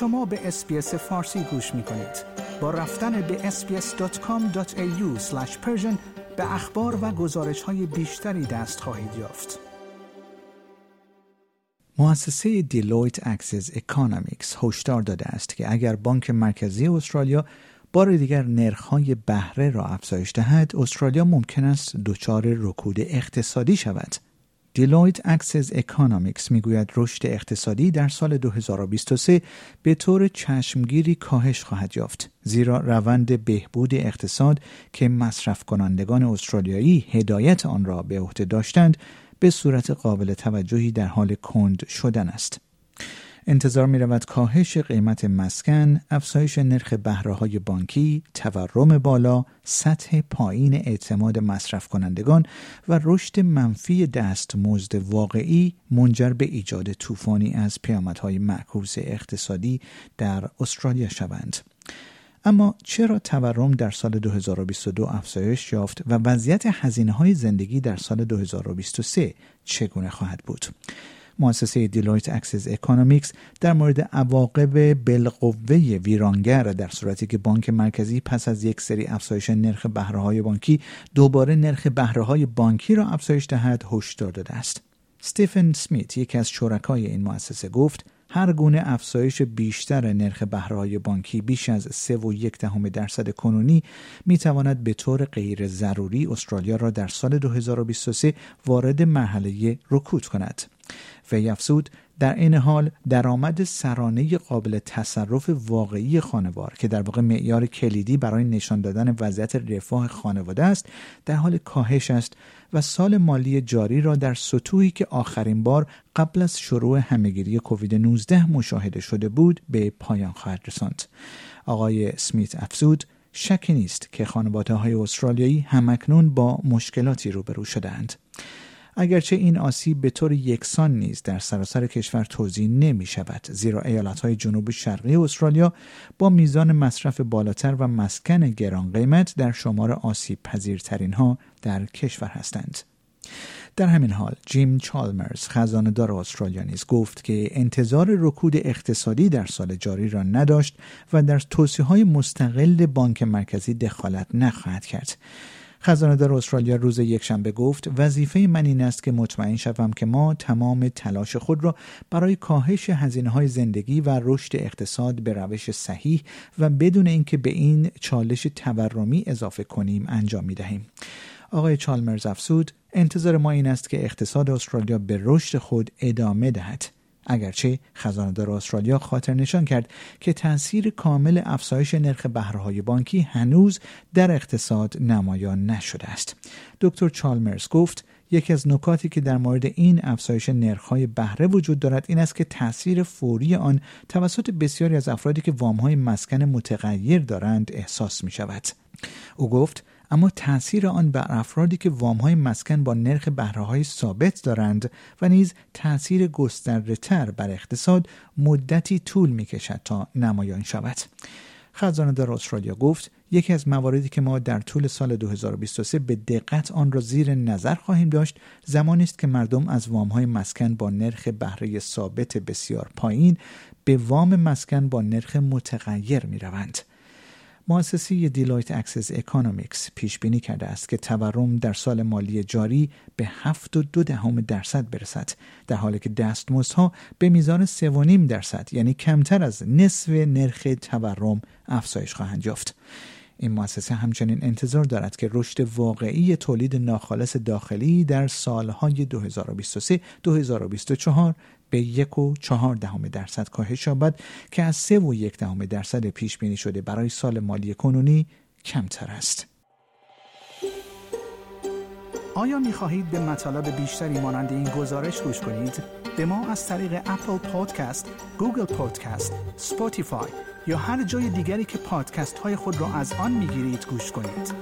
شما به SBS فارسی گوش می کنید. با رفتن به sbs.com.au به اخبار و گزارش های بیشتری دست خواهید یافت. مؤسسه Deloitte Access Economics هشدار داده است که اگر بانک مرکزی استرالیا بار دیگر نرخ‌های بهره را افزایش دهد استرالیا ممکن است دچار رکود اقتصادی شود Deloitte Access Economics می‌گوید رشد اقتصادی در سال 2023 به طور چشمگیری کاهش خواهد یافت زیرا روند بهبود اقتصاد که مصرف کنندگان استرالیایی هدایت آن را به عهده داشتند به صورت قابل توجهی در حال کند شدن است. انتظار می رود کاهش قیمت مسکن، افزایش نرخ بهره بانکی، تورم بالا، سطح پایین اعتماد مصرف کنندگان و رشد منفی دستمزد واقعی منجر به ایجاد طوفانی از پیامدهای معکوس اقتصادی در استرالیا شوند. اما چرا تورم در سال 2022 افزایش یافت و وضعیت هزینه های زندگی در سال 2023 چگونه خواهد بود؟ مؤسسه Deloitte Access Economics در مورد عواقب بالقوه ویرانگر در صورتی که بانک مرکزی پس از یک سری افزایش نرخ بهره های بانکی دوباره نرخ بهره های بانکی را افزایش دهد هشدار داده است ستیفن سمیت یکی از شرکای این مؤسسه گفت هر گونه افزایش بیشتر نرخ بهرهای بانکی بیش از 3 و یک دهم درصد کنونی می تواند به طور غیر ضروری استرالیا را در سال 2023 وارد مرحله رکود کند. وی افزود در این حال درآمد سرانه قابل تصرف واقعی خانوار که در واقع معیار کلیدی برای نشان دادن وضعیت رفاه خانواده است در حال کاهش است و سال مالی جاری را در سطوحی که آخرین بار قبل از شروع همهگیری کووید 19 مشاهده شده بود به پایان خواهد رساند. آقای سمیت افزود شکی نیست که خانواده های استرالیایی همکنون با مشکلاتی روبرو شدهاند. اگرچه این آسیب به طور یکسان نیز در سراسر کشور توضیح نمی شود زیرا ایالت های جنوب شرقی استرالیا با میزان مصرف بالاتر و مسکن گران قیمت در شمار آسیب پذیرترین ها در کشور هستند. در همین حال جیم چالمرز خزاندار استرالیا نیز گفت که انتظار رکود اقتصادی در سال جاری را نداشت و در توصیه های مستقل بانک مرکزی دخالت نخواهد کرد خزاندار استرالیا روز یکشنبه گفت وظیفه من این است که مطمئن شوم که ما تمام تلاش خود را برای کاهش هزینه های زندگی و رشد اقتصاد به روش صحیح و بدون اینکه به این چالش تورمی اضافه کنیم انجام می دهیم. آقای چالمرز افسود انتظار ما این است که اقتصاد استرالیا به رشد خود ادامه دهد اگرچه خزاندار استرالیا خاطر نشان کرد که تاثیر کامل افزایش نرخ بهرهای بانکی هنوز در اقتصاد نمایان نشده است دکتر چالمرز گفت یکی از نکاتی که در مورد این افزایش نرخ‌های بهره وجود دارد این است که تاثیر فوری آن توسط بسیاری از افرادی که وامهای مسکن متغیر دارند احساس می شود. او گفت اما تاثیر آن بر افرادی که وامهای مسکن با نرخ بهرههای ثابت دارند و نیز تاثیر گسترده تر بر اقتصاد مدتی طول می کشد تا نمایان شود. خزانه دار استرالیا گفت یکی از مواردی که ما در طول سال 2023 به دقت آن را زیر نظر خواهیم داشت زمانی است که مردم از وامهای مسکن با نرخ بهره ثابت بسیار پایین به وام مسکن با نرخ متغیر می روند. مؤسسه Deloitte Access Economics پیش بینی کرده است که تورم در سال مالی جاری به 7.2 دهم درصد برسد در حالی که دستمزدها به میزان 3.5 درصد یعنی کمتر از نصف نرخ تورم افزایش خواهند یافت. این مؤسسه همچنین انتظار دارد که رشد واقعی تولید ناخالص داخلی در سالهای 2023-2024 به یک و چهار دهم درصد کاهش یابد که از سه و یک دهم درصد پیش بینی شده برای سال مالی کنونی کمتر است. آیا می خواهید به مطالب بیشتری مانند این گزارش گوش کنید؟ به ما از طریق Apple Podcast، Google Podcast، Spotify یا هر جای دیگری که پادکست های خود را از آن می گیرید گوش کنید.